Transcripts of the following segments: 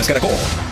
Noticias Caracol.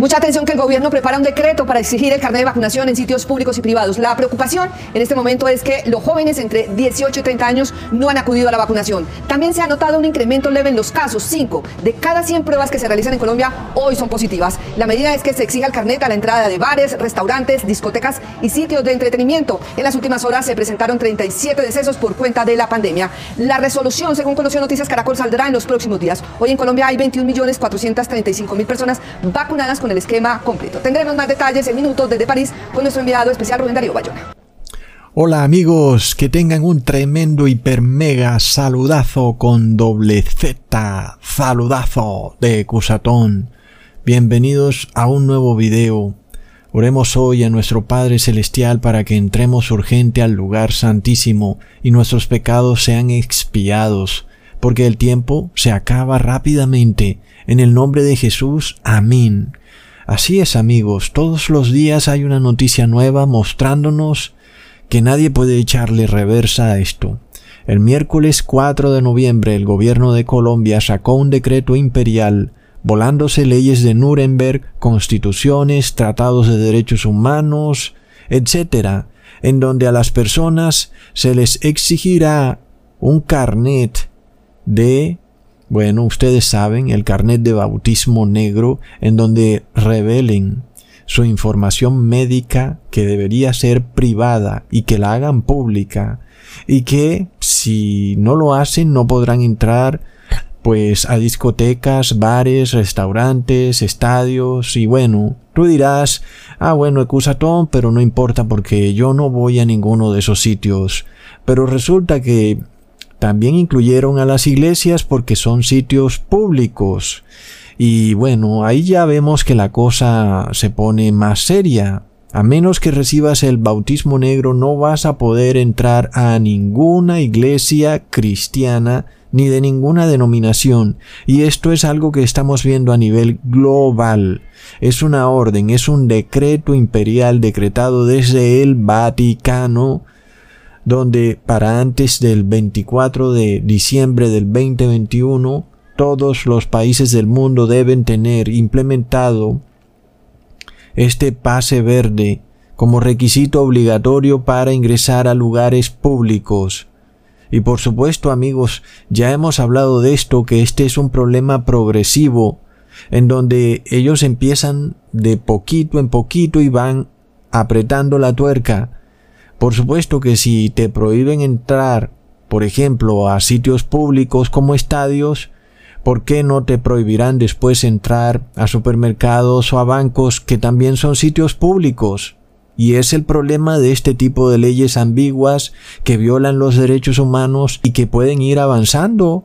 Mucha atención que el gobierno prepara un decreto para exigir el carnet de vacunación en sitios públicos y privados. La preocupación en este momento es que los jóvenes entre 18 y 30 años no han acudido a la vacunación. También se ha notado un incremento leve en los casos. 5 de cada 100 pruebas que se realizan en Colombia hoy son positivas. La medida es que se exija el carnet a la entrada de bares, restaurantes, discotecas y sitios de entretenimiento. En las últimas horas se presentaron 37 decesos por cuenta de la pandemia. La resolución, según conoció Noticias Caracol, saldrá en los próximos días. Hoy en Colombia hay 21.435.000 personas vacunadas con el esquema completo. Tendremos más detalles en minutos desde París con nuestro enviado especial Rubén Darío Bayona. Hola amigos, que tengan un tremendo hiper mega saludazo con doble Z, saludazo de Cusatón. Bienvenidos a un nuevo video. Oremos hoy a nuestro Padre Celestial para que entremos urgente al lugar santísimo y nuestros pecados sean expiados, porque el tiempo se acaba rápidamente. En el nombre de Jesús, amén. Así es amigos, todos los días hay una noticia nueva mostrándonos que nadie puede echarle reversa a esto. El miércoles 4 de noviembre el gobierno de Colombia sacó un decreto imperial volándose leyes de Nuremberg, constituciones, tratados de derechos humanos, etc., en donde a las personas se les exigirá un carnet de bueno, ustedes saben, el carnet de bautismo negro en donde revelen su información médica que debería ser privada y que la hagan pública y que si no lo hacen no podrán entrar pues a discotecas, bares, restaurantes, estadios y bueno, tú dirás, ah bueno, excusatón, pero no importa porque yo no voy a ninguno de esos sitios. Pero resulta que también incluyeron a las iglesias porque son sitios públicos. Y bueno, ahí ya vemos que la cosa se pone más seria. A menos que recibas el bautismo negro no vas a poder entrar a ninguna iglesia cristiana ni de ninguna denominación. Y esto es algo que estamos viendo a nivel global. Es una orden, es un decreto imperial decretado desde el Vaticano donde para antes del 24 de diciembre del 2021 todos los países del mundo deben tener implementado este pase verde como requisito obligatorio para ingresar a lugares públicos. Y por supuesto amigos, ya hemos hablado de esto, que este es un problema progresivo, en donde ellos empiezan de poquito en poquito y van apretando la tuerca por supuesto que si te prohíben entrar, por ejemplo, a sitios públicos como estadios, ¿por qué no te prohibirán después entrar a supermercados o a bancos que también son sitios públicos? Y es el problema de este tipo de leyes ambiguas que violan los derechos humanos y que pueden ir avanzando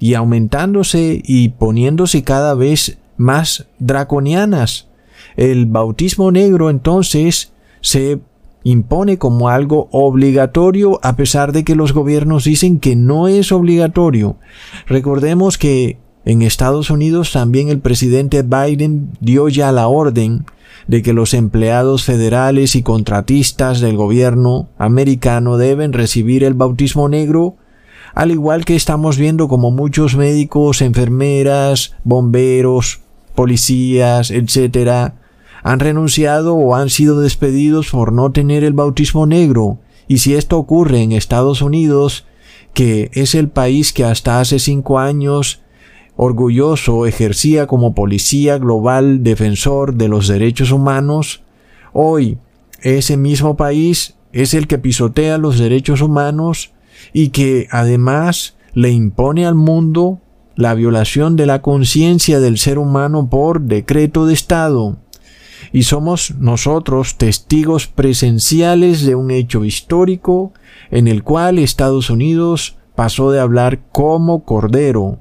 y aumentándose y poniéndose cada vez más draconianas. El bautismo negro entonces se impone como algo obligatorio a pesar de que los gobiernos dicen que no es obligatorio. Recordemos que en Estados Unidos también el presidente Biden dio ya la orden de que los empleados federales y contratistas del gobierno americano deben recibir el bautismo negro, al igual que estamos viendo como muchos médicos, enfermeras, bomberos, policías, etcétera, han renunciado o han sido despedidos por no tener el bautismo negro. Y si esto ocurre en Estados Unidos, que es el país que hasta hace cinco años orgulloso ejercía como policía global defensor de los derechos humanos, hoy ese mismo país es el que pisotea los derechos humanos y que además le impone al mundo la violación de la conciencia del ser humano por decreto de Estado y somos nosotros testigos presenciales de un hecho histórico en el cual Estados Unidos pasó de hablar como cordero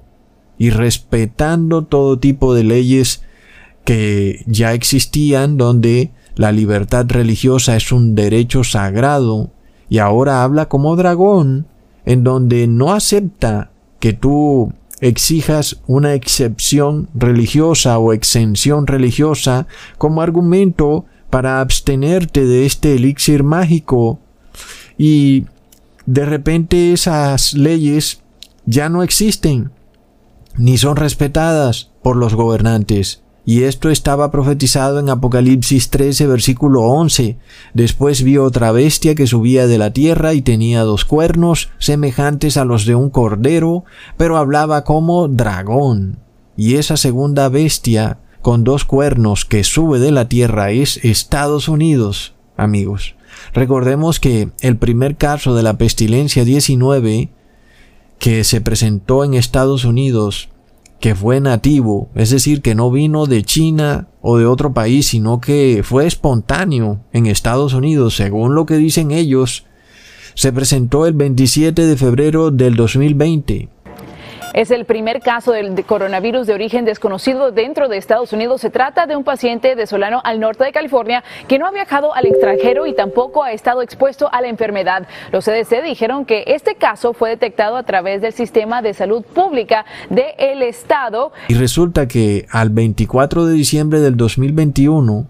y respetando todo tipo de leyes que ya existían donde la libertad religiosa es un derecho sagrado y ahora habla como dragón en donde no acepta que tú exijas una excepción religiosa o exención religiosa como argumento para abstenerte de este elixir mágico. Y de repente esas leyes ya no existen ni son respetadas por los gobernantes Y esto estaba profetizado en Apocalipsis 13, versículo 11. Después vio otra bestia que subía de la tierra y tenía dos cuernos semejantes a los de un cordero, pero hablaba como dragón. Y esa segunda bestia con dos cuernos que sube de la tierra es Estados Unidos, amigos. Recordemos que el primer caso de la pestilencia 19 que se presentó en Estados Unidos que fue nativo, es decir, que no vino de China o de otro país, sino que fue espontáneo en Estados Unidos, según lo que dicen ellos, se presentó el 27 de febrero del 2020 es el primer caso del coronavirus de origen desconocido dentro de Estados Unidos. Se trata de un paciente de Solano al norte de California que no ha viajado al extranjero y tampoco ha estado expuesto a la enfermedad. Los CDC dijeron que este caso fue detectado a través del sistema de salud pública del estado. Y resulta que al 24 de diciembre del 2021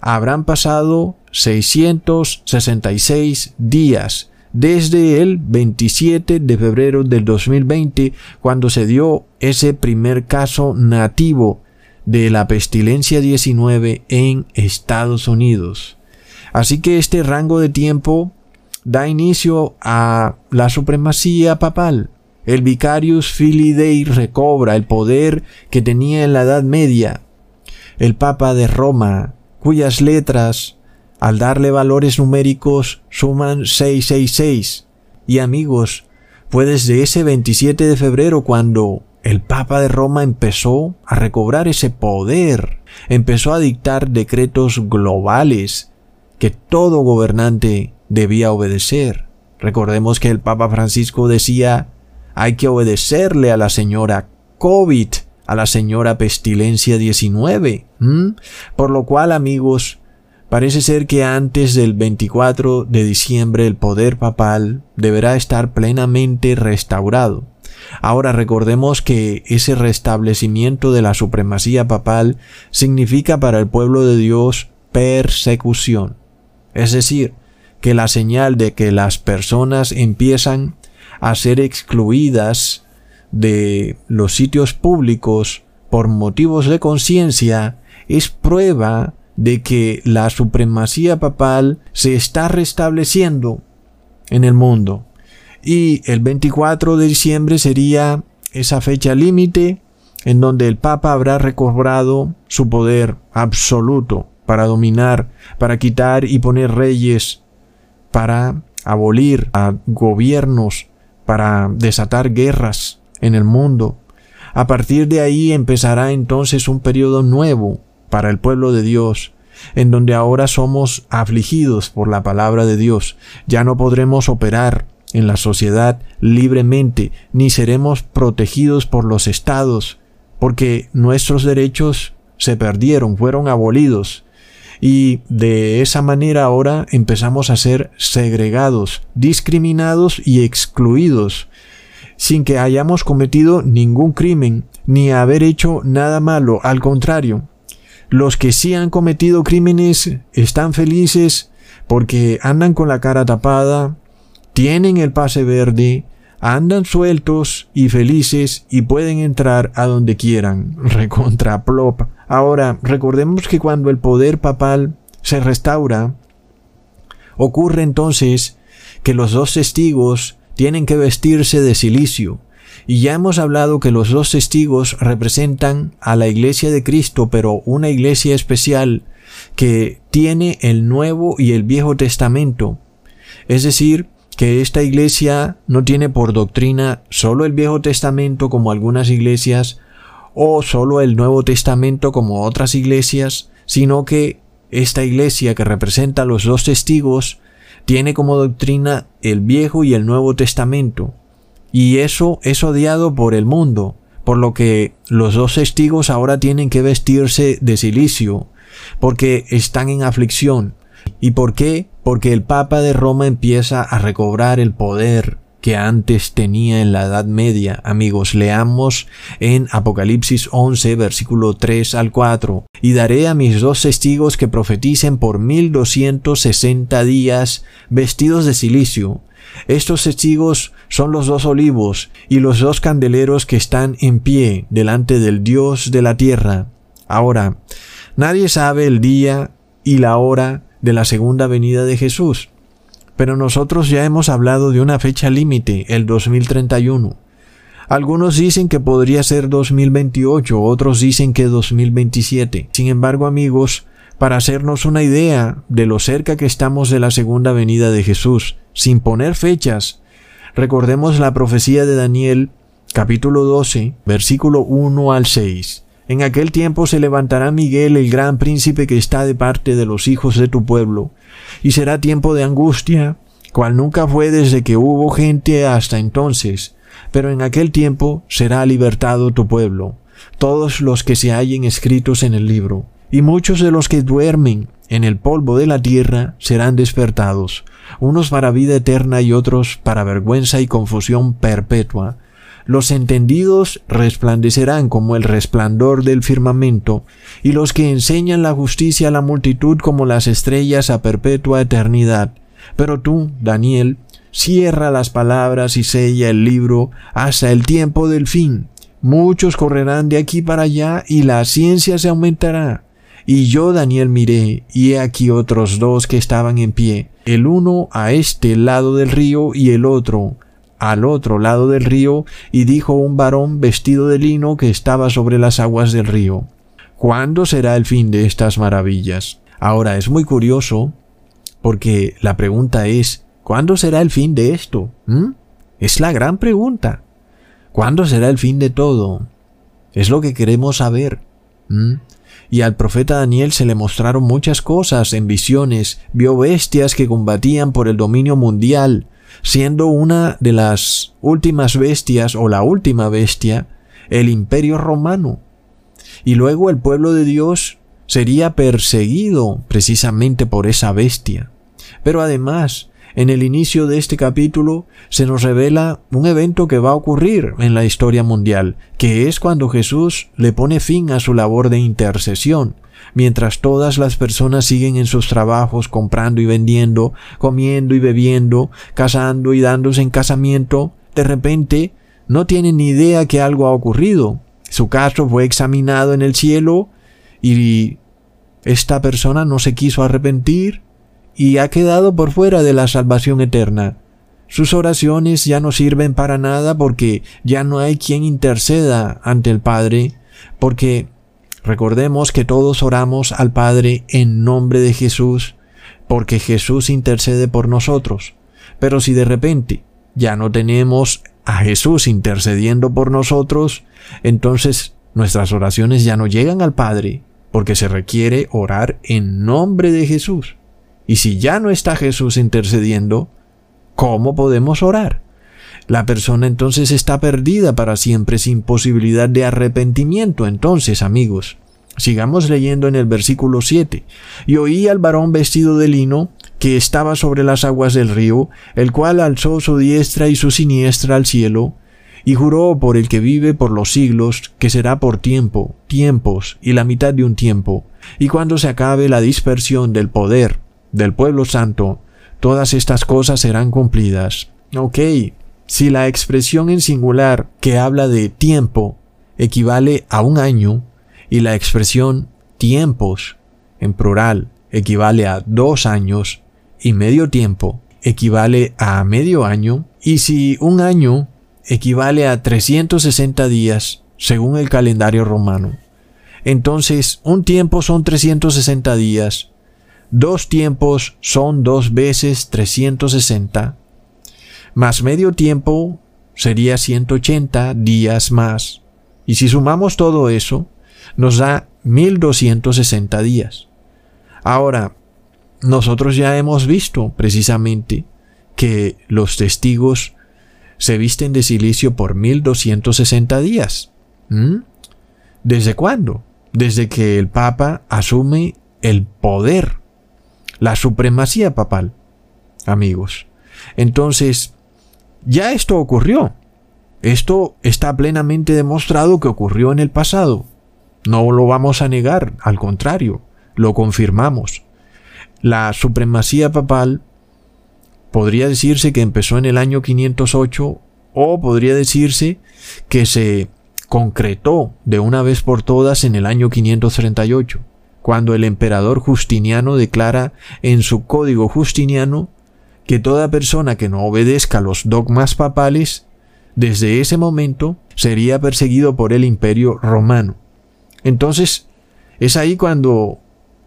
habrán pasado 666 días desde el 27 de febrero del 2020, cuando se dio ese primer caso nativo de la pestilencia 19 en Estados Unidos. Así que este rango de tiempo da inicio a la supremacía papal. El Vicarius Filii Dei recobra el poder que tenía en la Edad Media. El Papa de Roma, cuyas letras al darle valores numéricos suman 666. Y amigos, fue desde ese 27 de febrero cuando el Papa de Roma empezó a recobrar ese poder, empezó a dictar decretos globales que todo gobernante debía obedecer. Recordemos que el Papa Francisco decía, hay que obedecerle a la señora COVID, a la señora pestilencia 19. Por lo cual, amigos, Parece ser que antes del 24 de diciembre el poder papal deberá estar plenamente restaurado. Ahora recordemos que ese restablecimiento de la supremacía papal significa para el pueblo de Dios persecución. Es decir, que la señal de que las personas empiezan a ser excluidas de los sitios públicos por motivos de conciencia es prueba de que la supremacía papal se está restableciendo en el mundo. Y el 24 de diciembre sería esa fecha límite en donde el Papa habrá recobrado su poder absoluto para dominar, para quitar y poner reyes, para abolir a gobiernos, para desatar guerras en el mundo. A partir de ahí empezará entonces un periodo nuevo para el pueblo de Dios, en donde ahora somos afligidos por la palabra de Dios. Ya no podremos operar en la sociedad libremente, ni seremos protegidos por los estados, porque nuestros derechos se perdieron, fueron abolidos. Y de esa manera ahora empezamos a ser segregados, discriminados y excluidos, sin que hayamos cometido ningún crimen, ni haber hecho nada malo, al contrario, los que sí han cometido crímenes están felices porque andan con la cara tapada, tienen el pase verde, andan sueltos y felices y pueden entrar a donde quieran. Recontra plop. Ahora, recordemos que cuando el poder papal se restaura, ocurre entonces que los dos testigos tienen que vestirse de silicio y ya hemos hablado que los dos testigos representan a la iglesia de Cristo, pero una iglesia especial que tiene el Nuevo y el Viejo Testamento. Es decir, que esta iglesia no tiene por doctrina solo el Viejo Testamento como algunas iglesias, o solo el Nuevo Testamento como otras iglesias, sino que esta iglesia que representa a los dos testigos tiene como doctrina el Viejo y el Nuevo Testamento. Y eso es odiado por el mundo, por lo que los dos testigos ahora tienen que vestirse de silicio, porque están en aflicción. ¿Y por qué? Porque el Papa de Roma empieza a recobrar el poder que antes tenía en la Edad Media. Amigos, leamos en Apocalipsis 11, versículo 3 al 4. Y daré a mis dos testigos que profeticen por mil doscientos sesenta días vestidos de silicio, estos testigos son los dos olivos y los dos candeleros que están en pie delante del Dios de la tierra. Ahora, nadie sabe el día y la hora de la segunda venida de Jesús, pero nosotros ya hemos hablado de una fecha límite, el 2031. Algunos dicen que podría ser 2028, otros dicen que 2027. Sin embargo, amigos, para hacernos una idea de lo cerca que estamos de la segunda venida de Jesús, sin poner fechas, recordemos la profecía de Daniel, capítulo 12, versículo 1 al 6. En aquel tiempo se levantará Miguel, el gran príncipe que está de parte de los hijos de tu pueblo, y será tiempo de angustia, cual nunca fue desde que hubo gente hasta entonces, pero en aquel tiempo será libertado tu pueblo, todos los que se hallen escritos en el libro, y muchos de los que duermen en el polvo de la tierra serán despertados, unos para vida eterna y otros para vergüenza y confusión perpetua. Los entendidos resplandecerán como el resplandor del firmamento, y los que enseñan la justicia a la multitud como las estrellas a perpetua eternidad. Pero tú, Daniel, cierra las palabras y sella el libro hasta el tiempo del fin. Muchos correrán de aquí para allá y la ciencia se aumentará. Y yo, Daniel, miré, y he aquí otros dos que estaban en pie, el uno a este lado del río y el otro al otro lado del río, y dijo un varón vestido de lino que estaba sobre las aguas del río. ¿Cuándo será el fin de estas maravillas? Ahora es muy curioso, porque la pregunta es, ¿Cuándo será el fin de esto? ¿Mm? Es la gran pregunta. ¿Cuándo será el fin de todo? Es lo que queremos saber. ¿Mm? Y al profeta Daniel se le mostraron muchas cosas en visiones, vio bestias que combatían por el dominio mundial, siendo una de las últimas bestias o la última bestia el imperio romano. Y luego el pueblo de Dios sería perseguido precisamente por esa bestia. Pero además, en el inicio de este capítulo se nos revela un evento que va a ocurrir en la historia mundial, que es cuando Jesús le pone fin a su labor de intercesión, mientras todas las personas siguen en sus trabajos comprando y vendiendo, comiendo y bebiendo, casando y dándose en casamiento, de repente no tienen ni idea que algo ha ocurrido. Su caso fue examinado en el cielo y esta persona no se quiso arrepentir, y ha quedado por fuera de la salvación eterna. Sus oraciones ya no sirven para nada porque ya no hay quien interceda ante el Padre, porque recordemos que todos oramos al Padre en nombre de Jesús, porque Jesús intercede por nosotros. Pero si de repente ya no tenemos a Jesús intercediendo por nosotros, entonces nuestras oraciones ya no llegan al Padre, porque se requiere orar en nombre de Jesús. Y si ya no está Jesús intercediendo, ¿cómo podemos orar? La persona entonces está perdida para siempre sin posibilidad de arrepentimiento. Entonces, amigos, sigamos leyendo en el versículo 7. Y oí al varón vestido de lino que estaba sobre las aguas del río, el cual alzó su diestra y su siniestra al cielo, y juró por el que vive por los siglos, que será por tiempo, tiempos y la mitad de un tiempo, y cuando se acabe la dispersión del poder del pueblo santo, todas estas cosas serán cumplidas. Ok, si la expresión en singular que habla de tiempo equivale a un año y la expresión tiempos en plural equivale a dos años y medio tiempo equivale a medio año y si un año equivale a 360 días según el calendario romano. Entonces, un tiempo son 360 días Dos tiempos son dos veces 360, más medio tiempo sería 180 días más. Y si sumamos todo eso, nos da 1260 días. Ahora, nosotros ya hemos visto precisamente que los testigos se visten de silicio por 1260 días. ¿Mm? ¿Desde cuándo? Desde que el Papa asume el poder la supremacía papal, amigos. Entonces, ya esto ocurrió. Esto está plenamente demostrado que ocurrió en el pasado. No lo vamos a negar, al contrario, lo confirmamos. La supremacía papal podría decirse que empezó en el año 508 o podría decirse que se concretó de una vez por todas en el año 538, cuando el emperador Justiniano declara en su código justiniano que toda persona que no obedezca los dogmas papales, desde ese momento sería perseguido por el imperio romano. Entonces, es ahí cuando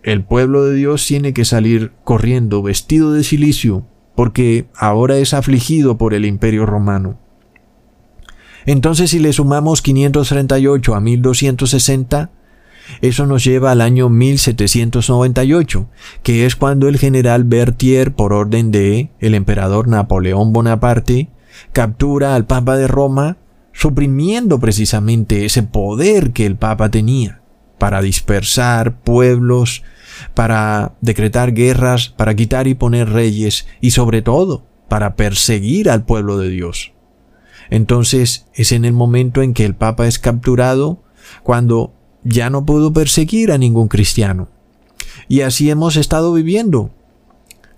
el pueblo de Dios tiene que salir corriendo vestido de silicio, porque ahora es afligido por el imperio romano. Entonces si le sumamos 538 a 1260, eso nos lleva al año 1798, que es cuando el general Berthier, por orden de el emperador Napoleón Bonaparte, captura al Papa de Roma, suprimiendo precisamente ese poder que el Papa tenía para dispersar pueblos, para decretar guerras, para quitar y poner reyes y sobre todo para perseguir al pueblo de Dios. Entonces es en el momento en que el Papa es capturado cuando ya no pudo perseguir a ningún cristiano. Y así hemos estado viviendo.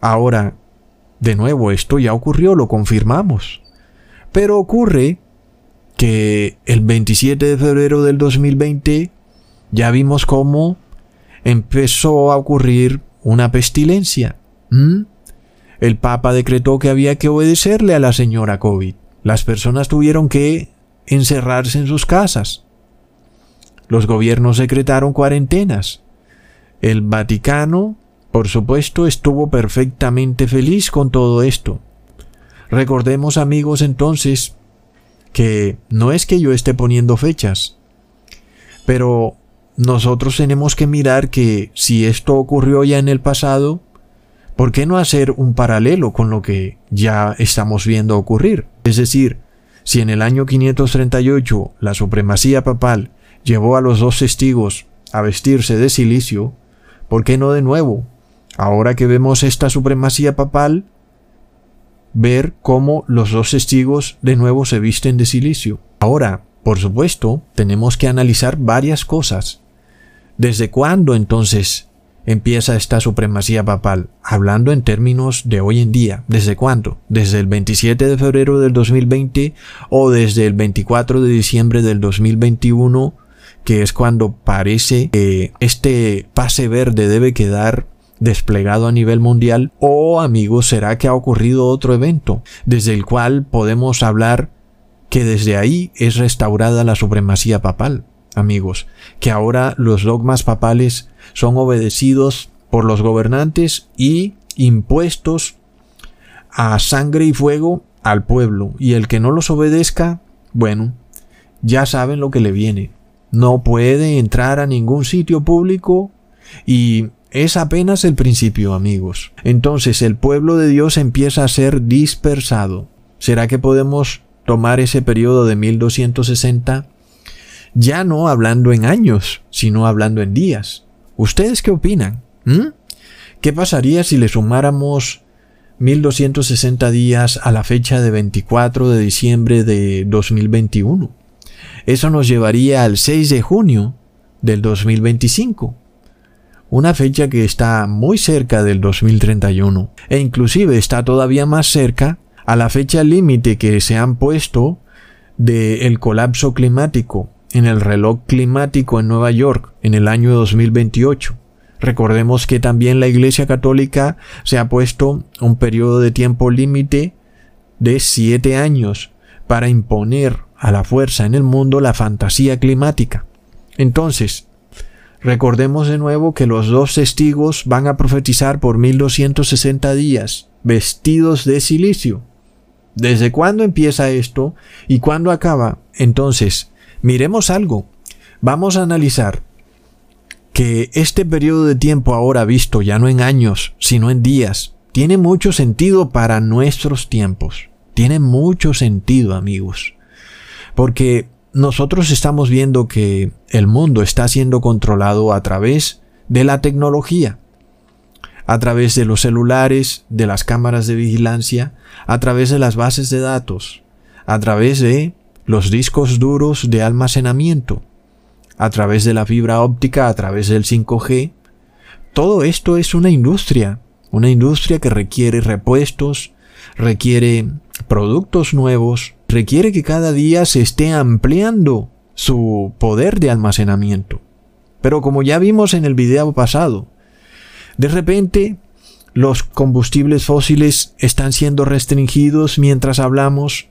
Ahora, de nuevo, esto ya ocurrió, lo confirmamos. Pero ocurre que el 27 de febrero del 2020 ya vimos cómo empezó a ocurrir una pestilencia. El Papa decretó que había que obedecerle a la señora COVID. Las personas tuvieron que encerrarse en sus casas. Los gobiernos decretaron cuarentenas. El Vaticano, por supuesto, estuvo perfectamente feliz con todo esto. Recordemos amigos entonces que no es que yo esté poniendo fechas, pero nosotros tenemos que mirar que si esto ocurrió ya en el pasado, ¿por qué no hacer un paralelo con lo que ya estamos viendo ocurrir? Es decir, si en el año 538 la supremacía papal llevó a los dos testigos a vestirse de silicio, ¿por qué no de nuevo, ahora que vemos esta supremacía papal, ver cómo los dos testigos de nuevo se visten de silicio? Ahora, por supuesto, tenemos que analizar varias cosas. ¿Desde cuándo entonces empieza esta supremacía papal? Hablando en términos de hoy en día. ¿Desde cuándo? ¿Desde el 27 de febrero del 2020 o desde el 24 de diciembre del 2021 que es cuando parece que este pase verde debe quedar desplegado a nivel mundial. O amigos será que ha ocurrido otro evento desde el cual podemos hablar que desde ahí es restaurada la supremacía papal amigos. Que ahora los dogmas papales son obedecidos por los gobernantes y impuestos a sangre y fuego al pueblo. Y el que no los obedezca bueno ya saben lo que le viene no puede entrar a ningún sitio público y es apenas el principio, amigos. Entonces el pueblo de Dios empieza a ser dispersado. ¿Será que podemos tomar ese periodo de 1260? Ya no hablando en años, sino hablando en días. ¿Ustedes qué opinan? ¿Mm? ¿Qué pasaría si le sumáramos 1260 días a la fecha de 24 de diciembre de 2021? Eso nos llevaría al 6 de junio del 2025, una fecha que está muy cerca del 2031 e inclusive está todavía más cerca a la fecha límite que se han puesto del colapso climático en el reloj climático en Nueva York en el año 2028. Recordemos que también la Iglesia Católica se ha puesto un periodo de tiempo límite de siete años para imponer a la fuerza en el mundo la fantasía climática. Entonces, recordemos de nuevo que los dos testigos van a profetizar por 1260 días, vestidos de silicio. ¿Desde cuándo empieza esto y cuándo acaba? Entonces, miremos algo. Vamos a analizar que este periodo de tiempo ahora visto ya no en años, sino en días, tiene mucho sentido para nuestros tiempos. Tiene mucho sentido, amigos. Porque nosotros estamos viendo que el mundo está siendo controlado a través de la tecnología, a través de los celulares, de las cámaras de vigilancia, a través de las bases de datos, a través de los discos duros de almacenamiento, a través de la fibra óptica, a través del 5G. Todo esto es una industria, una industria que requiere repuestos, requiere productos nuevos, requiere que cada día se esté ampliando su poder de almacenamiento. Pero como ya vimos en el video pasado, de repente los combustibles fósiles están siendo restringidos mientras hablamos,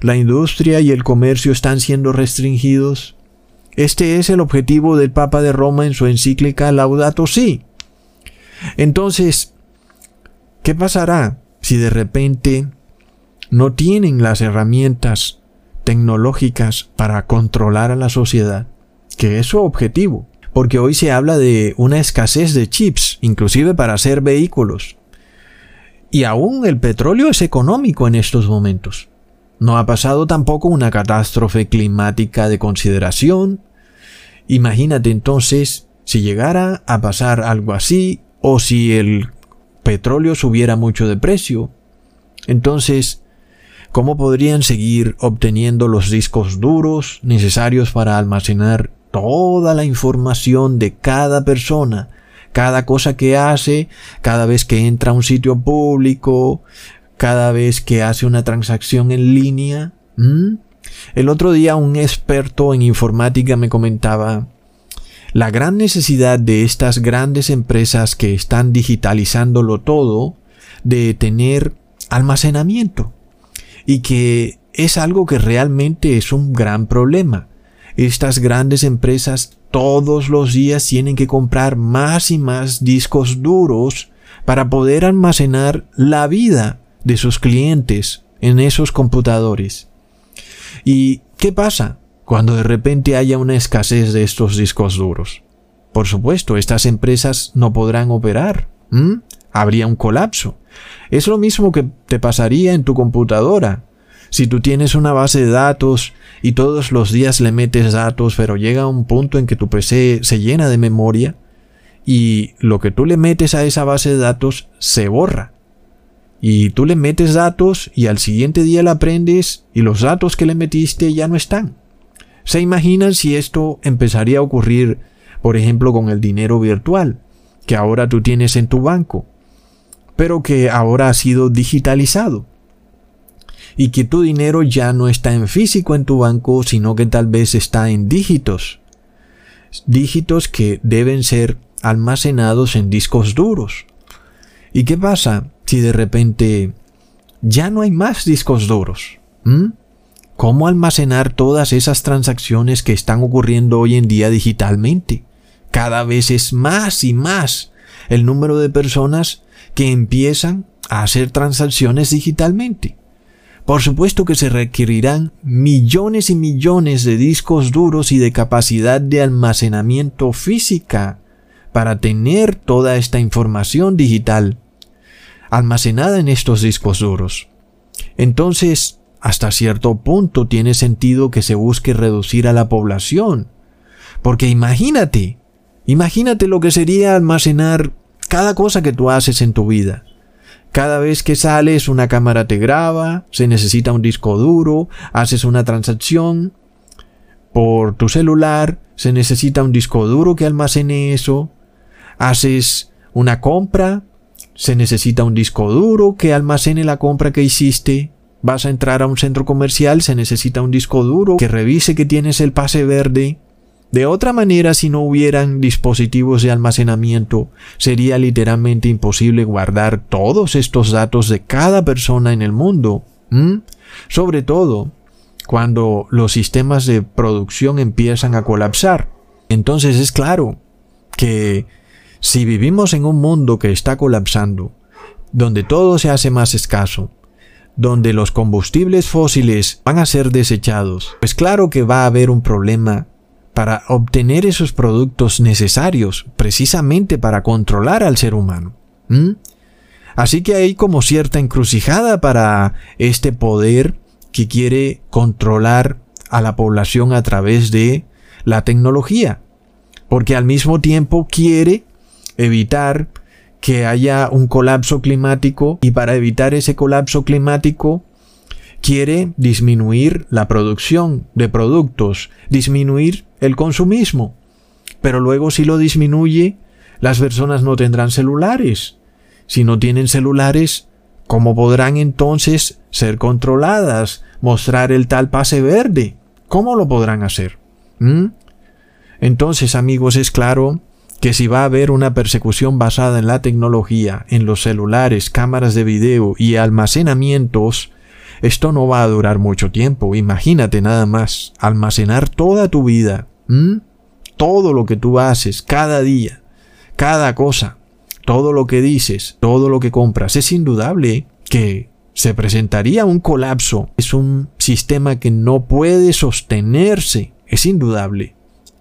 la industria y el comercio están siendo restringidos. Este es el objetivo del Papa de Roma en su encíclica Laudato Si. Entonces, ¿qué pasará si de repente no tienen las herramientas tecnológicas para controlar a la sociedad? Que es su objetivo porque hoy se habla de una escasez de chips, inclusive para hacer vehículos. Y aún el petróleo es económico en estos momentos. No ha pasado tampoco una catástrofe climática de consideración. Imagínate entonces si llegara a pasar algo así o si el petróleo subiera mucho de precio. Entonces, ¿cómo podrían seguir obteniendo los discos duros necesarios para almacenar toda la información de cada persona, cada cosa que hace, cada vez que entra a un sitio público, cada vez que hace una transacción en línea. El otro día un experto en informática me comentaba la gran necesidad de estas grandes empresas que están digitalizándolo todo de tener almacenamiento y que es algo que realmente es un gran problema estas grandes empresas todos los días tienen que comprar más y más discos duros para poder almacenar la vida de sus clientes en esos computadores. ¿Y qué pasa cuando de repente haya una escasez de estos discos duros? Por supuesto, estas empresas no podrán operar. Habría un colapso. Es lo mismo que te pasaría en tu computadora. Si tú tienes una base de datos y todos los días le metes datos, pero llega un punto en que tu PC se llena de memoria y lo que tú le metes a esa base de datos se borra. Y tú le metes datos y al siguiente día la aprendes y los datos que le metiste ya no están. ¿Se imaginan si esto empezaría a ocurrir, por ejemplo, con el dinero virtual que ahora tú tienes en tu banco, pero que ahora ha sido digitalizado? y que tu dinero ya no está en físico en tu banco, sino que tal vez está en dígitos. Dígitos que deben ser almacenados en discos duros. ¿Y qué pasa si de repente ya no hay más discos duros? ¿Mm? ¿Cómo almacenar todas esas transacciones que están ocurriendo hoy en día digitalmente? Cada vez es más y más el número de personas que empiezan a hacer transacciones digitalmente. Por supuesto que se requerirán millones y millones de discos duros y de capacidad de almacenamiento física para tener toda esta información digital almacenada en estos discos duros. Entonces, hasta cierto punto tiene sentido que se busque reducir a la población. Porque imagínate, imagínate lo que sería almacenar cada cosa que tú haces en tu vida. Cada vez que sales una cámara te graba, se necesita un disco duro, haces una transacción por tu celular, se necesita un disco duro que almacene eso, haces una compra, se necesita un disco duro que almacene la compra que hiciste, vas a entrar a un centro comercial, se necesita un disco duro que revise que tienes el pase verde, de otra manera, si no hubieran dispositivos de almacenamiento, sería literalmente imposible guardar todos estos datos de cada persona en el mundo. Sobre todo cuando los sistemas de producción empiezan a colapsar. Entonces es claro que si vivimos en un mundo que está colapsando, donde todo se hace más escaso, donde los combustibles fósiles van a ser desechados, pues claro que va a haber un problema para obtener esos productos necesarios precisamente para controlar al ser humano. Así que hay como cierta encrucijada para este poder que quiere controlar a la población a través de la tecnología, porque al mismo tiempo quiere evitar que haya un colapso climático y para evitar ese colapso climático quiere disminuir la producción de productos, disminuir el consumismo. Pero luego si lo disminuye, las personas no tendrán celulares. Si no tienen celulares, ¿cómo podrán entonces ser controladas, mostrar el tal pase verde? ¿Cómo lo podrán hacer? ¿Mm? Entonces, amigos, es claro que si va a haber una persecución basada en la tecnología, en los celulares, cámaras de video y almacenamientos, esto no va a durar mucho tiempo. Imagínate nada más, almacenar toda tu vida, todo lo que tú haces cada día, cada cosa, todo lo que dices, todo lo que compras. Es indudable que se presentaría un colapso. Es un sistema que no puede sostenerse. Es indudable.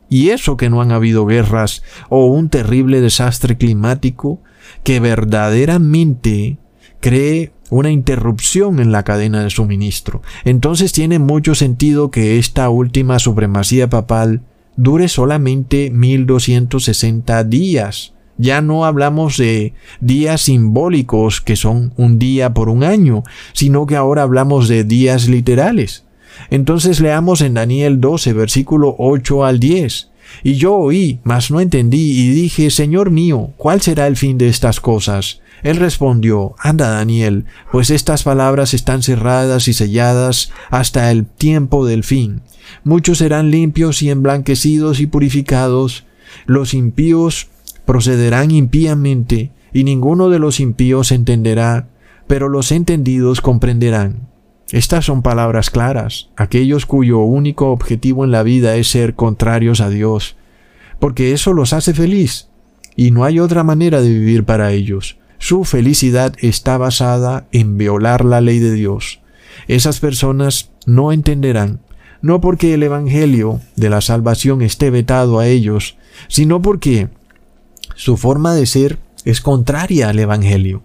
Y eso que no han habido guerras o un terrible desastre climático que verdaderamente cree una interrupción en la cadena de suministro. Entonces tiene mucho sentido que esta última supremacía papal dure solamente 1260 días. Ya no hablamos de días simbólicos que son un día por un año, sino que ahora hablamos de días literales. Entonces leamos en Daniel 12, versículo 8 al 10. Y yo oí, mas no entendí, y dije, Señor mío, ¿cuál será el fin de estas cosas? Él respondió, Anda, Daniel, pues estas palabras están cerradas y selladas hasta el tiempo del fin. Muchos serán limpios y emblanquecidos y purificados. Los impíos procederán impíamente, y ninguno de los impíos entenderá, pero los entendidos comprenderán. Estas son palabras claras, aquellos cuyo único objetivo en la vida es ser contrarios a Dios, porque eso los hace feliz, y no hay otra manera de vivir para ellos. Su felicidad está basada en violar la ley de Dios. Esas personas no entenderán, no porque el Evangelio de la salvación esté vetado a ellos, sino porque su forma de ser es contraria al Evangelio.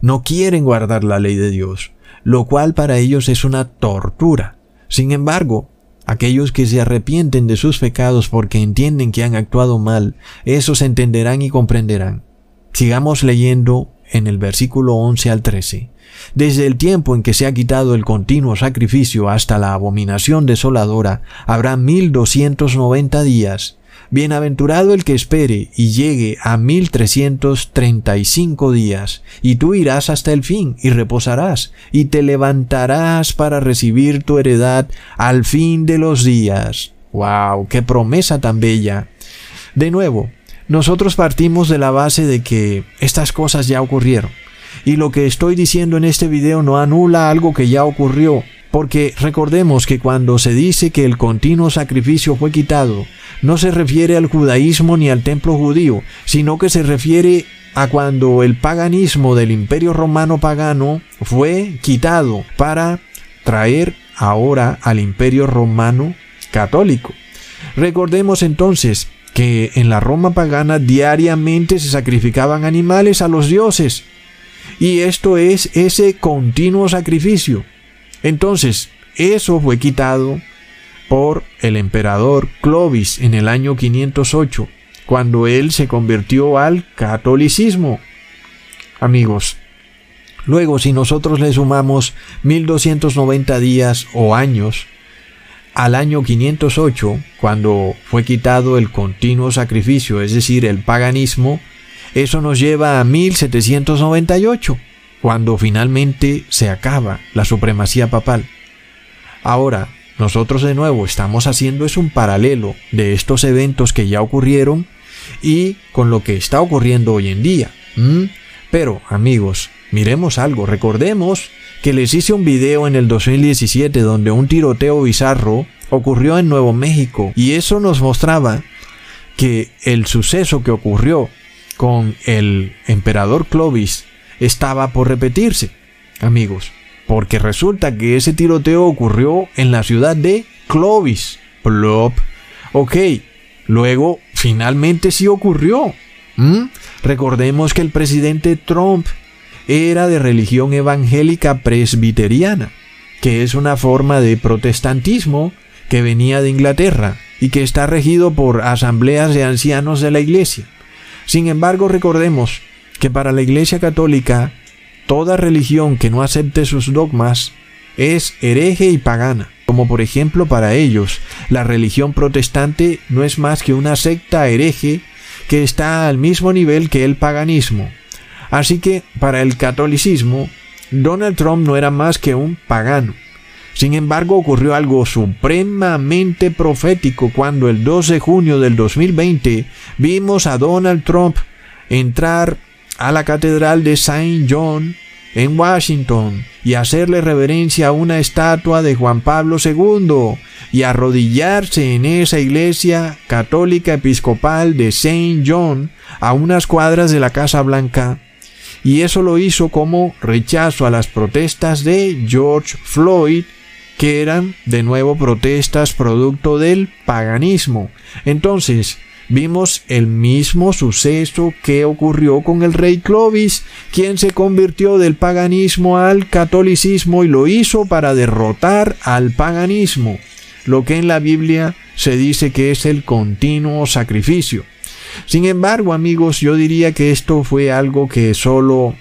No quieren guardar la ley de Dios lo cual para ellos es una tortura. Sin embargo, aquellos que se arrepienten de sus pecados porque entienden que han actuado mal, esos entenderán y comprenderán. Sigamos leyendo en el versículo 11 al 13. Desde el tiempo en que se ha quitado el continuo sacrificio hasta la abominación desoladora, habrá mil doscientos noventa días, Bienaventurado el que espere y llegue a mil trescientos treinta y cinco días, y tú irás hasta el fin y reposarás, y te levantarás para recibir tu heredad al fin de los días. ¡Wow! ¡Qué promesa tan bella! De nuevo, nosotros partimos de la base de que estas cosas ya ocurrieron. Y lo que estoy diciendo en este video no anula algo que ya ocurrió, porque recordemos que cuando se dice que el continuo sacrificio fue quitado, no se refiere al judaísmo ni al templo judío, sino que se refiere a cuando el paganismo del imperio romano pagano fue quitado para traer ahora al imperio romano católico. Recordemos entonces que en la Roma pagana diariamente se sacrificaban animales a los dioses. Y esto es ese continuo sacrificio. Entonces, eso fue quitado por el emperador Clovis en el año 508, cuando él se convirtió al catolicismo. Amigos, luego si nosotros le sumamos 1290 días o años al año 508, cuando fue quitado el continuo sacrificio, es decir, el paganismo, eso nos lleva a 1798, cuando finalmente se acaba la supremacía papal. Ahora, nosotros de nuevo estamos haciendo es un paralelo de estos eventos que ya ocurrieron y con lo que está ocurriendo hoy en día. Pero, amigos, miremos algo. Recordemos que les hice un video en el 2017 donde un tiroteo bizarro ocurrió en Nuevo México y eso nos mostraba que el suceso que ocurrió con el emperador Clovis estaba por repetirse. Amigos, porque resulta que ese tiroteo ocurrió en la ciudad de Clovis. Plop. Ok, luego finalmente sí ocurrió. Recordemos que el presidente Trump era de religión evangélica presbiteriana, que es una forma de protestantismo que venía de Inglaterra y que está regido por asambleas de ancianos de la iglesia. Sin embargo, recordemos que para la iglesia católica Toda religión que no acepte sus dogmas es hereje y pagana, como por ejemplo para ellos la religión protestante no es más que una secta hereje que está al mismo nivel que el paganismo. Así que para el catolicismo, Donald Trump no era más que un pagano. Sin embargo, ocurrió algo supremamente profético cuando el 2 de junio del 2020 vimos a Donald Trump entrar a la Catedral de Saint John en Washington y hacerle reverencia a una estatua de Juan Pablo II y arrodillarse en esa iglesia católica episcopal de Saint John a unas cuadras de la Casa Blanca. Y eso lo hizo como rechazo a las protestas de George Floyd, que eran de nuevo protestas producto del paganismo. Entonces, vimos el mismo suceso que ocurrió con el rey Clovis, quien se convirtió del paganismo al catolicismo y lo hizo para derrotar al paganismo, lo que en la Biblia se dice que es el continuo sacrificio. Sin embargo, amigos, yo diría que esto fue algo que solo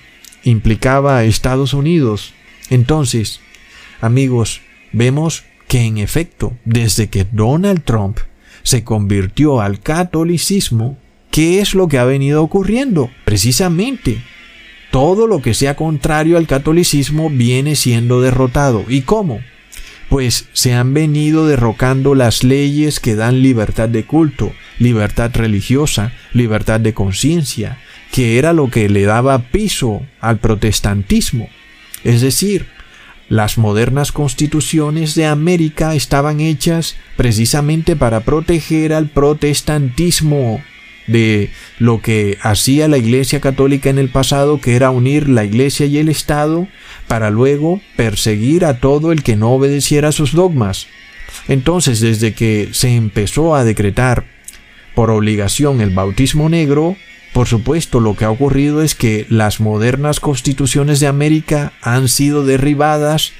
implicaba a Estados Unidos. Entonces, amigos, vemos que en efecto, desde que Donald Trump se convirtió al catolicismo, ¿qué es lo que ha venido ocurriendo? Precisamente, todo lo que sea contrario al catolicismo viene siendo derrotado. ¿Y cómo? Pues se han venido derrocando las leyes que dan libertad de culto, libertad religiosa, libertad de conciencia, que era lo que le daba piso al protestantismo. Es decir, las modernas constituciones de América estaban hechas precisamente para proteger al protestantismo de lo que hacía la Iglesia Católica en el pasado, que era unir la Iglesia y el Estado, para luego perseguir a todo el que no obedeciera sus dogmas. Entonces, desde que se empezó a decretar por obligación el bautismo negro, por supuesto, lo que ha ocurrido es que las modernas constituciones de América han sido derribadas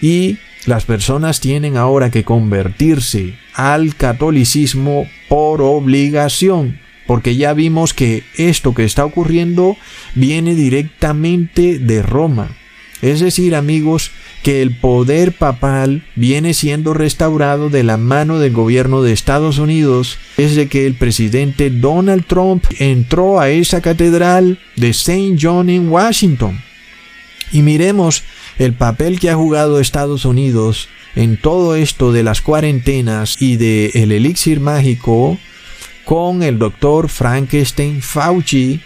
y las personas tienen ahora que convertirse al catolicismo por obligación, porque ya vimos que esto que está ocurriendo viene directamente de Roma. Es decir, amigos, que el poder papal viene siendo restaurado de la mano del gobierno de Estados Unidos desde que el presidente Donald Trump entró a esa catedral de St. John en Washington. Y miremos el papel que ha jugado Estados Unidos en todo esto de las cuarentenas y de el elixir mágico con el doctor Frankenstein Fauci,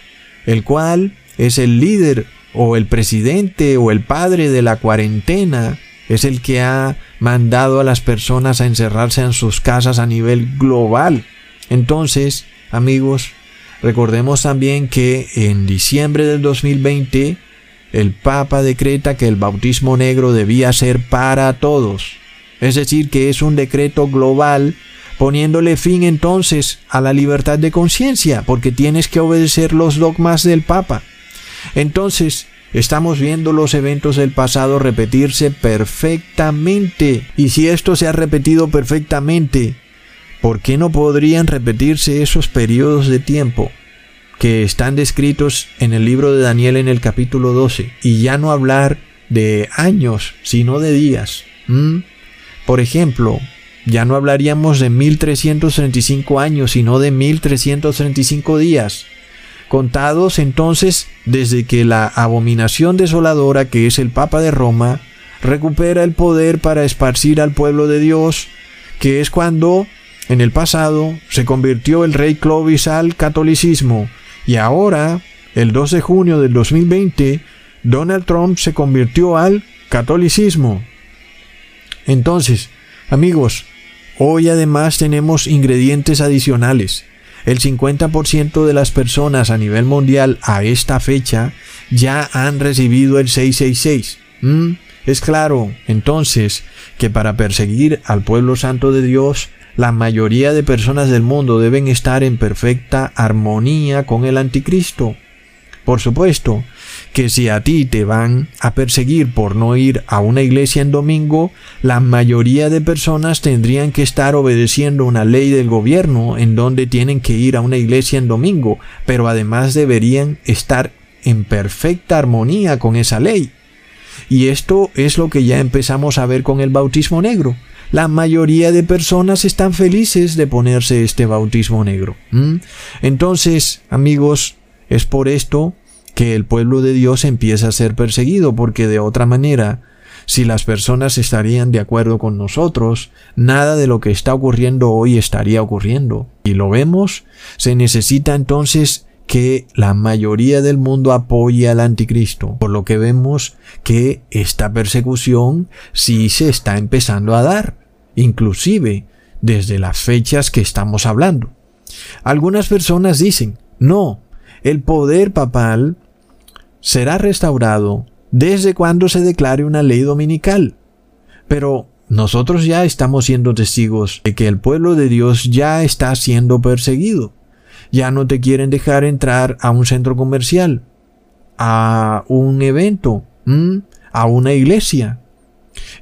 el cual es el líder o el presidente o el padre de la cuarentena es el que ha mandado a las personas a encerrarse en sus casas a nivel global. Entonces, amigos, recordemos también que en diciembre del 2020 el Papa decreta que el bautismo negro debía ser para todos. Es decir, que es un decreto global poniéndole fin entonces a la libertad de conciencia, porque tienes que obedecer los dogmas del Papa. Entonces, estamos viendo los eventos del pasado repetirse perfectamente. Y si esto se ha repetido perfectamente, ¿por qué no podrían repetirse esos periodos de tiempo que están descritos en el libro de Daniel en el capítulo 12? Y ya no hablar de años, sino de días. Por ejemplo, ya no hablaríamos de 1335 años, sino de 1335 días contados entonces desde que la abominación desoladora que es el Papa de Roma recupera el poder para esparcir al pueblo de Dios, que es cuando en el pasado se convirtió el rey Clovis al catolicismo y ahora, el 2 de junio del 2020, Donald Trump se convirtió al catolicismo. Entonces, amigos, hoy además tenemos ingredientes adicionales. El 50% de las personas a nivel mundial a esta fecha ya han recibido el 666. ¿Mm? Es claro, entonces, que para perseguir al pueblo santo de Dios, la mayoría de personas del mundo deben estar en perfecta armonía con el anticristo. Por supuesto, que si a ti te van a perseguir por no ir a una iglesia en domingo, la mayoría de personas tendrían que estar obedeciendo una ley del gobierno en donde tienen que ir a una iglesia en domingo, pero además deberían estar en perfecta armonía con esa ley. Y esto es lo que ya empezamos a ver con el bautismo negro. La mayoría de personas están felices de ponerse este bautismo negro. Entonces, amigos, es por esto que el pueblo de Dios empieza a ser perseguido, porque de otra manera, si las personas estarían de acuerdo con nosotros, nada de lo que está ocurriendo hoy estaría ocurriendo. Y lo vemos, se necesita entonces que la mayoría del mundo apoye al anticristo, por lo que vemos que esta persecución sí se está empezando a dar, inclusive desde las fechas que estamos hablando. Algunas personas dicen, no, el poder papal será restaurado desde cuando se declare una ley dominical. Pero nosotros ya estamos siendo testigos de que el pueblo de Dios ya está siendo perseguido. Ya no te quieren dejar entrar a un centro comercial, a un evento, a una iglesia.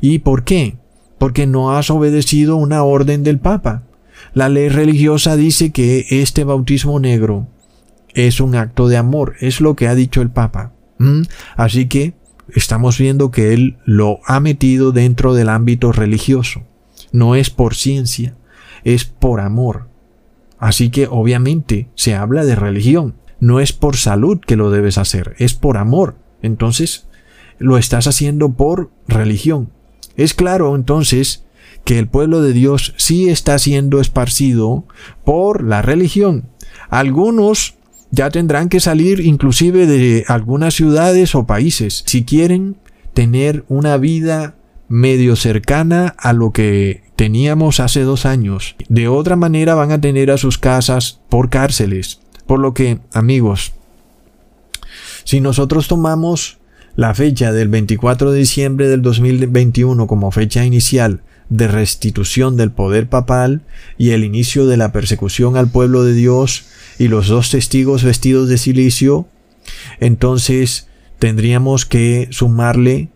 ¿Y por qué? Porque no has obedecido una orden del Papa. La ley religiosa dice que este bautismo negro es un acto de amor, es lo que ha dicho el Papa. Así que estamos viendo que él lo ha metido dentro del ámbito religioso. No es por ciencia, es por amor. Así que obviamente se habla de religión. No es por salud que lo debes hacer, es por amor. Entonces, lo estás haciendo por religión. Es claro entonces que el pueblo de Dios sí está siendo esparcido por la religión. Algunos ya tendrán que salir inclusive de algunas ciudades o países si quieren tener una vida medio cercana a lo que teníamos hace dos años. De otra manera van a tener a sus casas por cárceles. Por lo que, amigos, si nosotros tomamos la fecha del 24 de diciembre del 2021 como fecha inicial de restitución del poder papal y el inicio de la persecución al pueblo de Dios y los dos testigos vestidos de silicio, entonces tendríamos que sumarle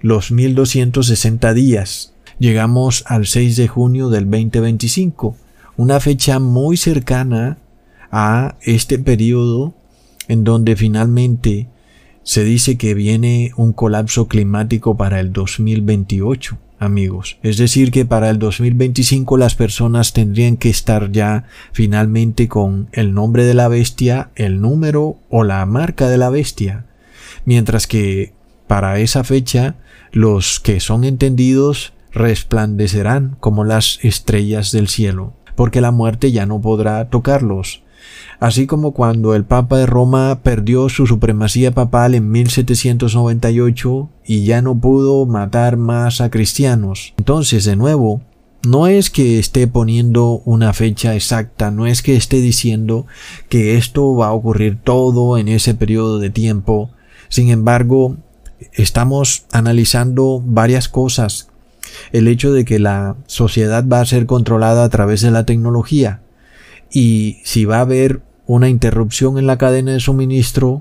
los 1260 días. Llegamos al 6 de junio del 2025, una fecha muy cercana a este periodo en donde finalmente se dice que viene un colapso climático para el 2028 amigos. Es decir, que para el 2025 las personas tendrían que estar ya finalmente con el nombre de la bestia, el número o la marca de la bestia. Mientras que para esa fecha los que son entendidos resplandecerán como las estrellas del cielo, porque la muerte ya no podrá tocarlos así como cuando el Papa de Roma perdió su supremacía papal en 1798 y ya no pudo matar más a cristianos. Entonces, de nuevo, no es que esté poniendo una fecha exacta, no es que esté diciendo que esto va a ocurrir todo en ese periodo de tiempo. Sin embargo, estamos analizando varias cosas. El hecho de que la sociedad va a ser controlada a través de la tecnología y si va a haber una interrupción en la cadena de suministro,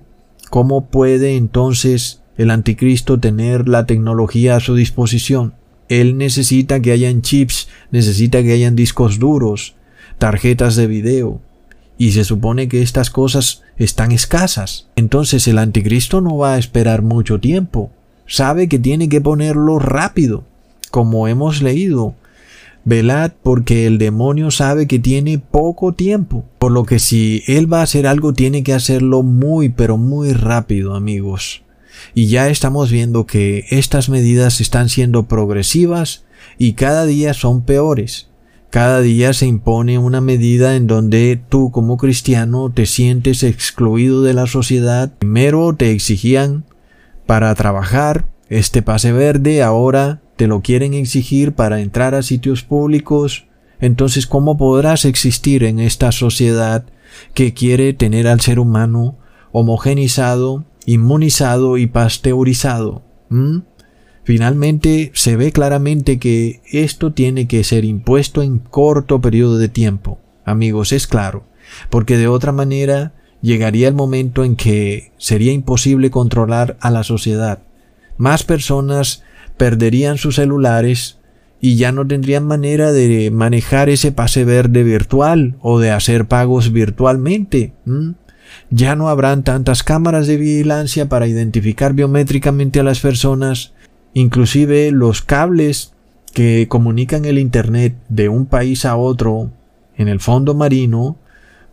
¿cómo puede entonces el anticristo tener la tecnología a su disposición? Él necesita que hayan chips, necesita que hayan discos duros, tarjetas de video, y se supone que estas cosas están escasas. Entonces el anticristo no va a esperar mucho tiempo. Sabe que tiene que ponerlo rápido, como hemos leído Velad porque el demonio sabe que tiene poco tiempo, por lo que si él va a hacer algo tiene que hacerlo muy pero muy rápido amigos. Y ya estamos viendo que estas medidas están siendo progresivas y cada día son peores. Cada día se impone una medida en donde tú como cristiano te sientes excluido de la sociedad. Primero te exigían para trabajar este pase verde, ahora te lo quieren exigir para entrar a sitios públicos, entonces ¿cómo podrás existir en esta sociedad que quiere tener al ser humano homogenizado, inmunizado y pasteurizado? ¿Mm? Finalmente se ve claramente que esto tiene que ser impuesto en corto periodo de tiempo. Amigos, es claro, porque de otra manera llegaría el momento en que sería imposible controlar a la sociedad. Más personas perderían sus celulares y ya no tendrían manera de manejar ese pase verde virtual o de hacer pagos virtualmente. Ya no habrán tantas cámaras de vigilancia para identificar biométricamente a las personas. Inclusive los cables que comunican el Internet de un país a otro en el fondo marino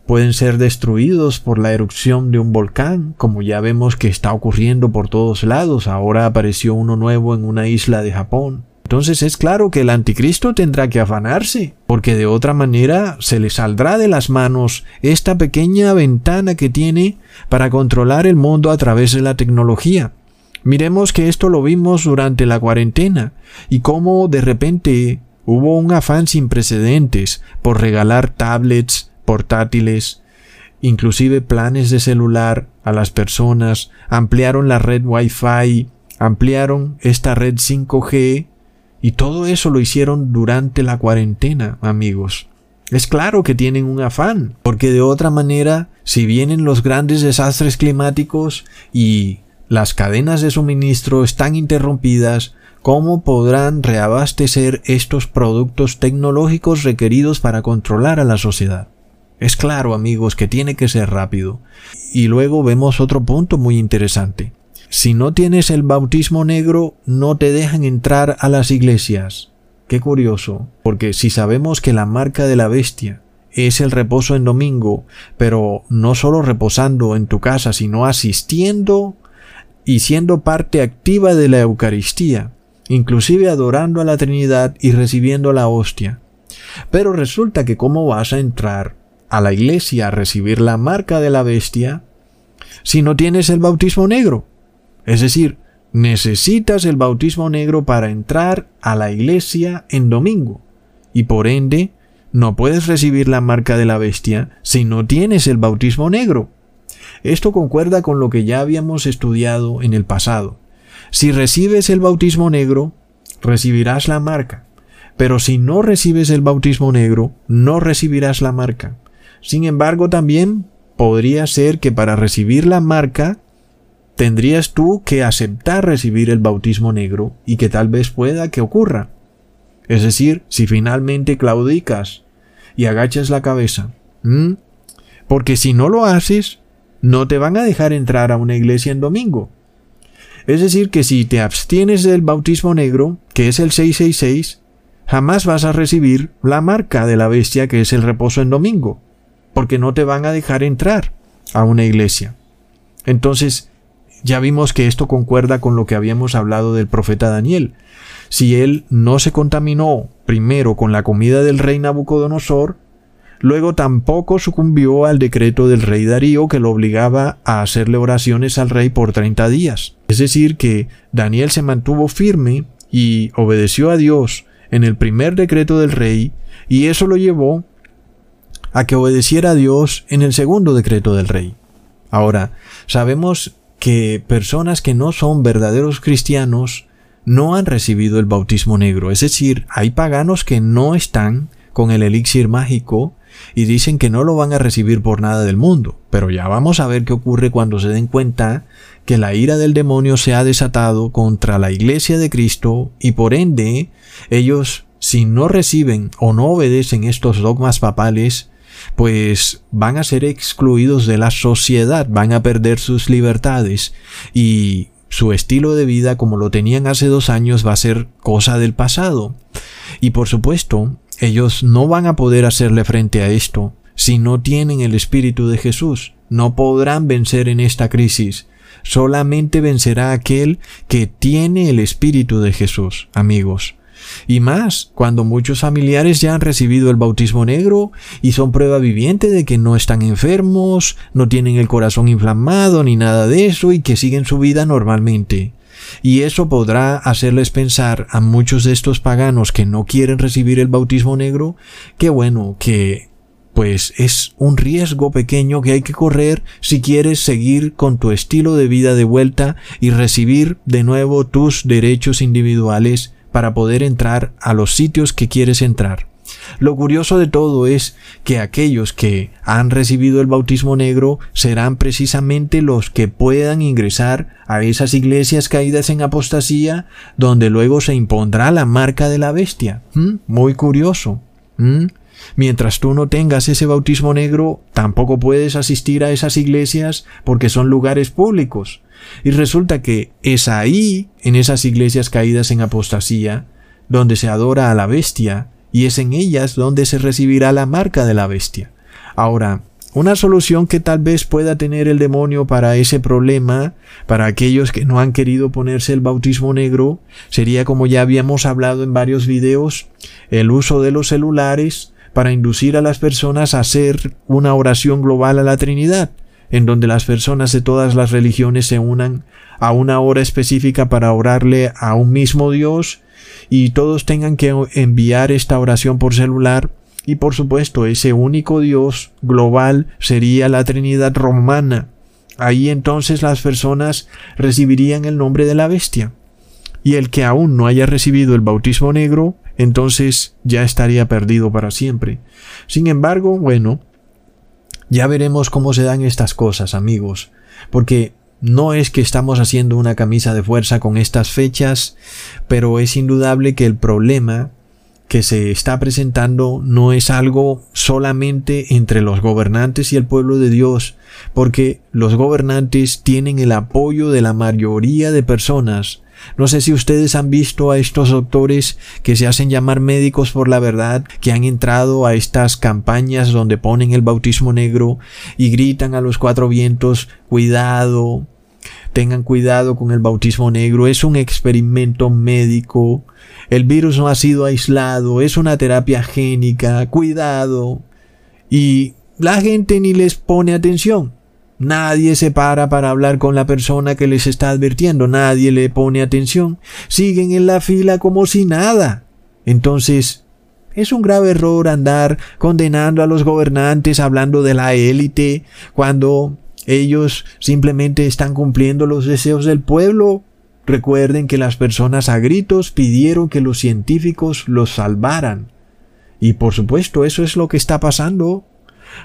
pueden ser destruidos por la erupción de un volcán, como ya vemos que está ocurriendo por todos lados. Ahora apareció uno nuevo en una isla de Japón. Entonces es claro que el anticristo tendrá que afanarse, porque de otra manera se le saldrá de las manos esta pequeña ventana que tiene para controlar el mundo a través de la tecnología. Miremos que esto lo vimos durante la cuarentena y cómo de repente hubo un afán sin precedentes por regalar tablets, portátiles, inclusive planes de celular a las personas, ampliaron la red Wi-Fi, ampliaron esta red 5G y todo eso lo hicieron durante la cuarentena, amigos. Es claro que tienen un afán, porque de otra manera, si vienen los grandes desastres climáticos y las cadenas de suministro están interrumpidas, ¿cómo podrán reabastecer estos productos tecnológicos requeridos para controlar a la sociedad? Es claro, amigos, que tiene que ser rápido. Y luego vemos otro punto muy interesante. Si no tienes el bautismo negro, no te dejan entrar a las iglesias. Qué curioso, porque si sabemos que la marca de la bestia es el reposo en domingo, pero no solo reposando en tu casa, sino asistiendo y siendo parte activa de la Eucaristía, inclusive adorando a la Trinidad y recibiendo la hostia. Pero resulta que cómo vas a entrar a la iglesia a recibir la marca de la bestia si no tienes el bautismo negro. Es decir, necesitas el bautismo negro para entrar a la iglesia en domingo. Y por ende, no puedes recibir la marca de la bestia si no tienes el bautismo negro. Esto concuerda con lo que ya habíamos estudiado en el pasado. Si recibes el bautismo negro, recibirás la marca. Pero si no recibes el bautismo negro, no recibirás la marca. Sin embargo, también podría ser que para recibir la marca tendrías tú que aceptar recibir el bautismo negro y que tal vez pueda que ocurra. Es decir, si finalmente claudicas y agachas la cabeza. Porque si no lo haces, no te van a dejar entrar a una iglesia en domingo. Es decir, que si te abstienes del bautismo negro, que es el 666, jamás vas a recibir la marca de la bestia que es el reposo en domingo, porque no te van a dejar entrar a una iglesia. Entonces, ya vimos que esto concuerda con lo que habíamos hablado del profeta Daniel. Si él no se contaminó primero con la comida del rey Nabucodonosor, luego tampoco sucumbió al decreto del rey Darío que lo obligaba a hacerle oraciones al rey por 30 días. Es decir, que Daniel se mantuvo firme y obedeció a Dios en el primer decreto del rey, y eso lo llevó a que obedeciera a Dios en el segundo decreto del rey. Ahora, sabemos que personas que no son verdaderos cristianos no han recibido el bautismo negro. Es decir, hay paganos que no están con el elixir mágico y dicen que no lo van a recibir por nada del mundo. Pero ya vamos a ver qué ocurre cuando se den cuenta que la ira del demonio se ha desatado contra la iglesia de Cristo y por ende ellos si no reciben o no obedecen estos dogmas papales pues van a ser excluidos de la sociedad, van a perder sus libertades y su estilo de vida como lo tenían hace dos años va a ser cosa del pasado. Y por supuesto, ellos no van a poder hacerle frente a esto si no tienen el Espíritu de Jesús. No podrán vencer en esta crisis. Solamente vencerá aquel que tiene el Espíritu de Jesús, amigos. Y más, cuando muchos familiares ya han recibido el bautismo negro y son prueba viviente de que no están enfermos, no tienen el corazón inflamado ni nada de eso y que siguen su vida normalmente. Y eso podrá hacerles pensar a muchos de estos paganos que no quieren recibir el bautismo negro que bueno, que pues es un riesgo pequeño que hay que correr si quieres seguir con tu estilo de vida de vuelta y recibir de nuevo tus derechos individuales para poder entrar a los sitios que quieres entrar. Lo curioso de todo es que aquellos que han recibido el bautismo negro serán precisamente los que puedan ingresar a esas iglesias caídas en apostasía donde luego se impondrá la marca de la bestia. ¿Mm? Muy curioso. ¿Mm? Mientras tú no tengas ese bautismo negro, tampoco puedes asistir a esas iglesias porque son lugares públicos. Y resulta que es ahí, en esas iglesias caídas en apostasía, donde se adora a la bestia, y es en ellas donde se recibirá la marca de la bestia. Ahora, una solución que tal vez pueda tener el demonio para ese problema, para aquellos que no han querido ponerse el bautismo negro, sería como ya habíamos hablado en varios videos, el uso de los celulares para inducir a las personas a hacer una oración global a la Trinidad, en donde las personas de todas las religiones se unan a una hora específica para orarle a un mismo Dios y todos tengan que enviar esta oración por celular y por supuesto, ese único Dios global sería la Trinidad romana. Ahí entonces las personas recibirían el nombre de la bestia. Y el que aún no haya recibido el bautismo negro, entonces ya estaría perdido para siempre. Sin embargo, bueno, ya veremos cómo se dan estas cosas, amigos, porque no es que estamos haciendo una camisa de fuerza con estas fechas, pero es indudable que el problema que se está presentando no es algo solamente entre los gobernantes y el pueblo de Dios, porque los gobernantes tienen el apoyo de la mayoría de personas. No sé si ustedes han visto a estos doctores que se hacen llamar médicos por la verdad, que han entrado a estas campañas donde ponen el bautismo negro y gritan a los cuatro vientos, cuidado, tengan cuidado con el bautismo negro, es un experimento médico, el virus no ha sido aislado, es una terapia génica, cuidado. Y la gente ni les pone atención. Nadie se para para hablar con la persona que les está advirtiendo, nadie le pone atención. Siguen en la fila como si nada. Entonces, es un grave error andar condenando a los gobernantes hablando de la élite cuando ellos simplemente están cumpliendo los deseos del pueblo Recuerden que las personas a gritos pidieron que los científicos los salvaran. Y por supuesto, eso es lo que está pasando.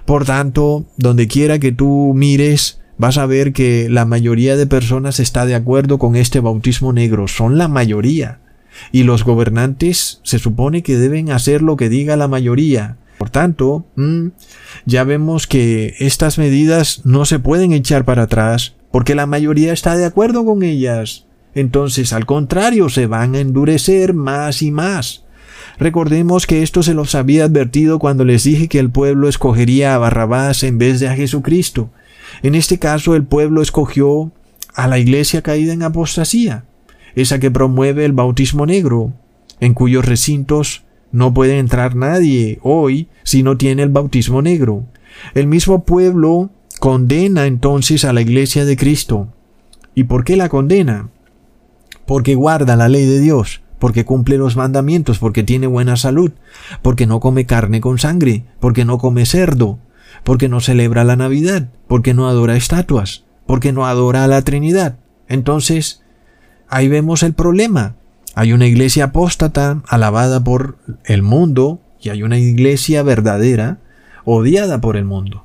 Por tanto, donde quiera que tú mires, vas a ver que la mayoría de personas está de acuerdo con este bautismo negro. Son la mayoría. Y los gobernantes se supone que deben hacer lo que diga la mayoría. Por tanto, mm, ya vemos que estas medidas no se pueden echar para atrás porque la mayoría está de acuerdo con ellas entonces al contrario se van a endurecer más y más. Recordemos que esto se los había advertido cuando les dije que el pueblo escogería a Barrabás en vez de a Jesucristo. En este caso el pueblo escogió a la iglesia caída en apostasía, esa que promueve el bautismo negro, en cuyos recintos no puede entrar nadie hoy si no tiene el bautismo negro. El mismo pueblo condena entonces a la iglesia de Cristo. ¿Y por qué la condena? porque guarda la ley de Dios, porque cumple los mandamientos, porque tiene buena salud, porque no come carne con sangre, porque no come cerdo, porque no celebra la Navidad, porque no adora estatuas, porque no adora a la Trinidad. Entonces, ahí vemos el problema. Hay una iglesia apóstata, alabada por el mundo, y hay una iglesia verdadera, odiada por el mundo.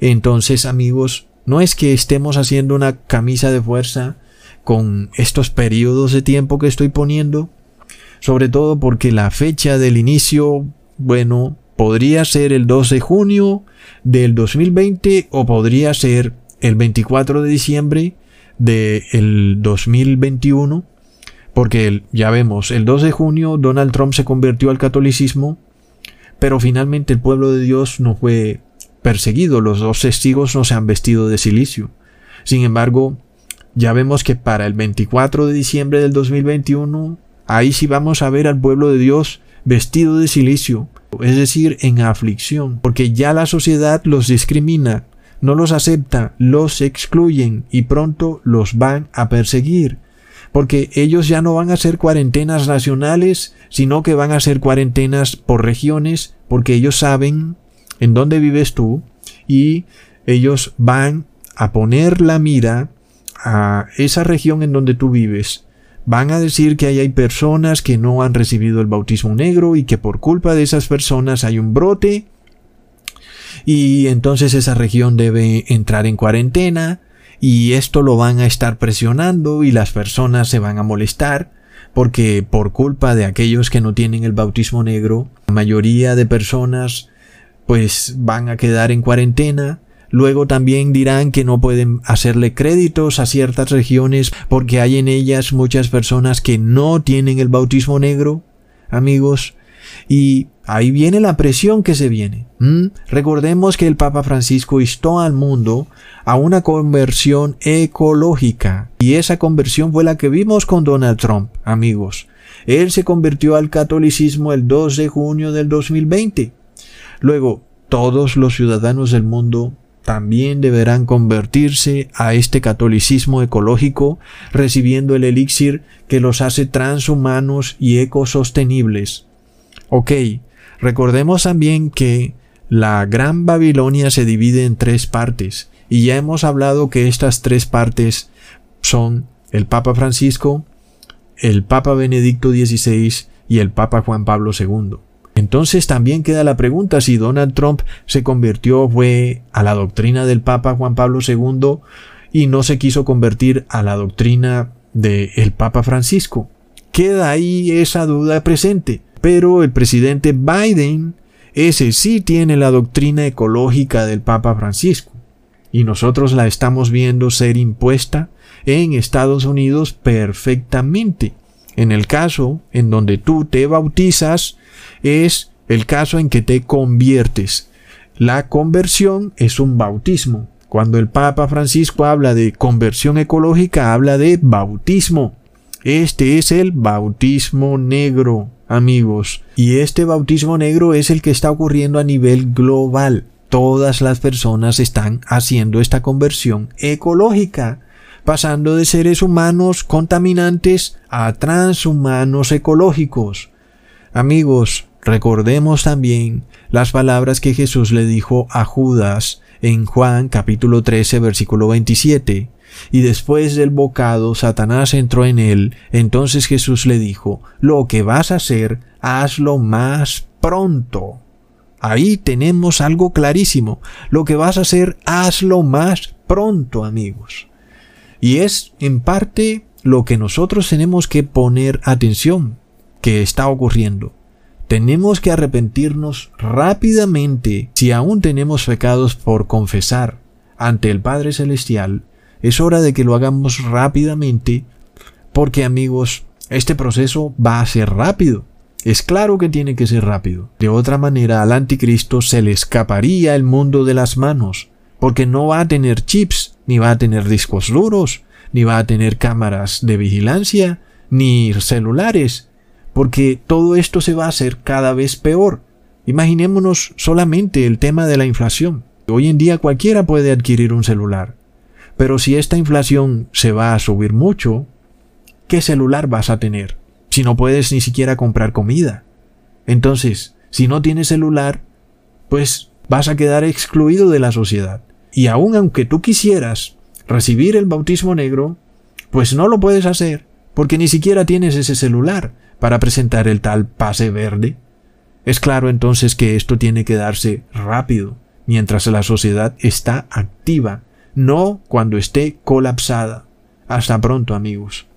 Entonces, amigos, no es que estemos haciendo una camisa de fuerza con estos periodos de tiempo que estoy poniendo, sobre todo porque la fecha del inicio, bueno, podría ser el 2 de junio del 2020 o podría ser el 24 de diciembre del 2021, porque ya vemos, el 2 de junio Donald Trump se convirtió al catolicismo, pero finalmente el pueblo de Dios no fue perseguido, los dos testigos no se han vestido de silicio. Sin embargo, ya vemos que para el 24 de diciembre del 2021, ahí sí vamos a ver al pueblo de Dios vestido de silicio, es decir, en aflicción, porque ya la sociedad los discrimina, no los acepta, los excluyen y pronto los van a perseguir, porque ellos ya no van a ser cuarentenas nacionales, sino que van a ser cuarentenas por regiones, porque ellos saben en dónde vives tú y ellos van a poner la mira a esa región en donde tú vives, van a decir que ahí hay personas que no han recibido el bautismo negro y que por culpa de esas personas hay un brote. Y entonces esa región debe entrar en cuarentena y esto lo van a estar presionando y las personas se van a molestar porque por culpa de aquellos que no tienen el bautismo negro, la mayoría de personas pues van a quedar en cuarentena Luego también dirán que no pueden hacerle créditos a ciertas regiones porque hay en ellas muchas personas que no tienen el bautismo negro. Amigos, Y ahí viene la presión que se viene. Recordemos que el Papa Francisco instó al mundo a una conversión ecológica. Y esa conversión fue la que vimos con Donald Trump, amigos. Él se convirtió al catolicismo el 2 de junio del 2020. Luego, todos los ciudadanos del mundo también deberán convertirse a este catolicismo ecológico, recibiendo el elixir que los hace transhumanos y ecosostenibles. Ok, recordemos también que la Gran Babilonia se divide en tres partes, y ya hemos hablado que estas tres partes son el Papa Francisco, el Papa Benedicto XVI y el Papa Juan Pablo II. Entonces también queda la pregunta si Donald Trump se convirtió fue a la doctrina del Papa Juan Pablo II y no se quiso convertir a la doctrina del Papa Francisco. Queda ahí esa duda presente. Pero el presidente Biden, ese sí tiene la doctrina ecológica del Papa Francisco. Y nosotros la estamos viendo ser impuesta en Estados Unidos perfectamente. En el caso en donde tú te bautizas, es el caso en que te conviertes. La conversión es un bautismo. Cuando el Papa Francisco habla de conversión ecológica, habla de bautismo. Este es el bautismo negro, amigos. Y este bautismo negro es el que está ocurriendo a nivel global. Todas las personas están haciendo esta conversión ecológica, pasando de seres humanos contaminantes a transhumanos ecológicos. Amigos, recordemos también las palabras que Jesús le dijo a Judas en Juan capítulo 13 versículo 27. Y después del bocado Satanás entró en él. Entonces Jesús le dijo, lo que vas a hacer, hazlo más pronto. Ahí tenemos algo clarísimo. Lo que vas a hacer, hazlo más pronto, amigos. Y es en parte lo que nosotros tenemos que poner atención que está ocurriendo. Tenemos que arrepentirnos rápidamente si aún tenemos pecados por confesar ante el Padre Celestial. Es hora de que lo hagamos rápidamente porque amigos, este proceso va a ser rápido. Es claro que tiene que ser rápido. De otra manera al anticristo se le escaparía el mundo de las manos, porque no va a tener chips, ni va a tener discos duros, ni va a tener cámaras de vigilancia, ni celulares, porque todo esto se va a hacer cada vez peor. Imaginémonos solamente el tema de la inflación. Hoy en día cualquiera puede adquirir un celular. Pero si esta inflación se va a subir mucho, ¿qué celular vas a tener? Si no puedes ni siquiera comprar comida. Entonces, si no tienes celular, pues vas a quedar excluido de la sociedad. Y aun aunque tú quisieras recibir el bautismo negro, pues no lo puedes hacer, porque ni siquiera tienes ese celular para presentar el tal pase verde. Es claro entonces que esto tiene que darse rápido, mientras la sociedad está activa, no cuando esté colapsada. Hasta pronto amigos.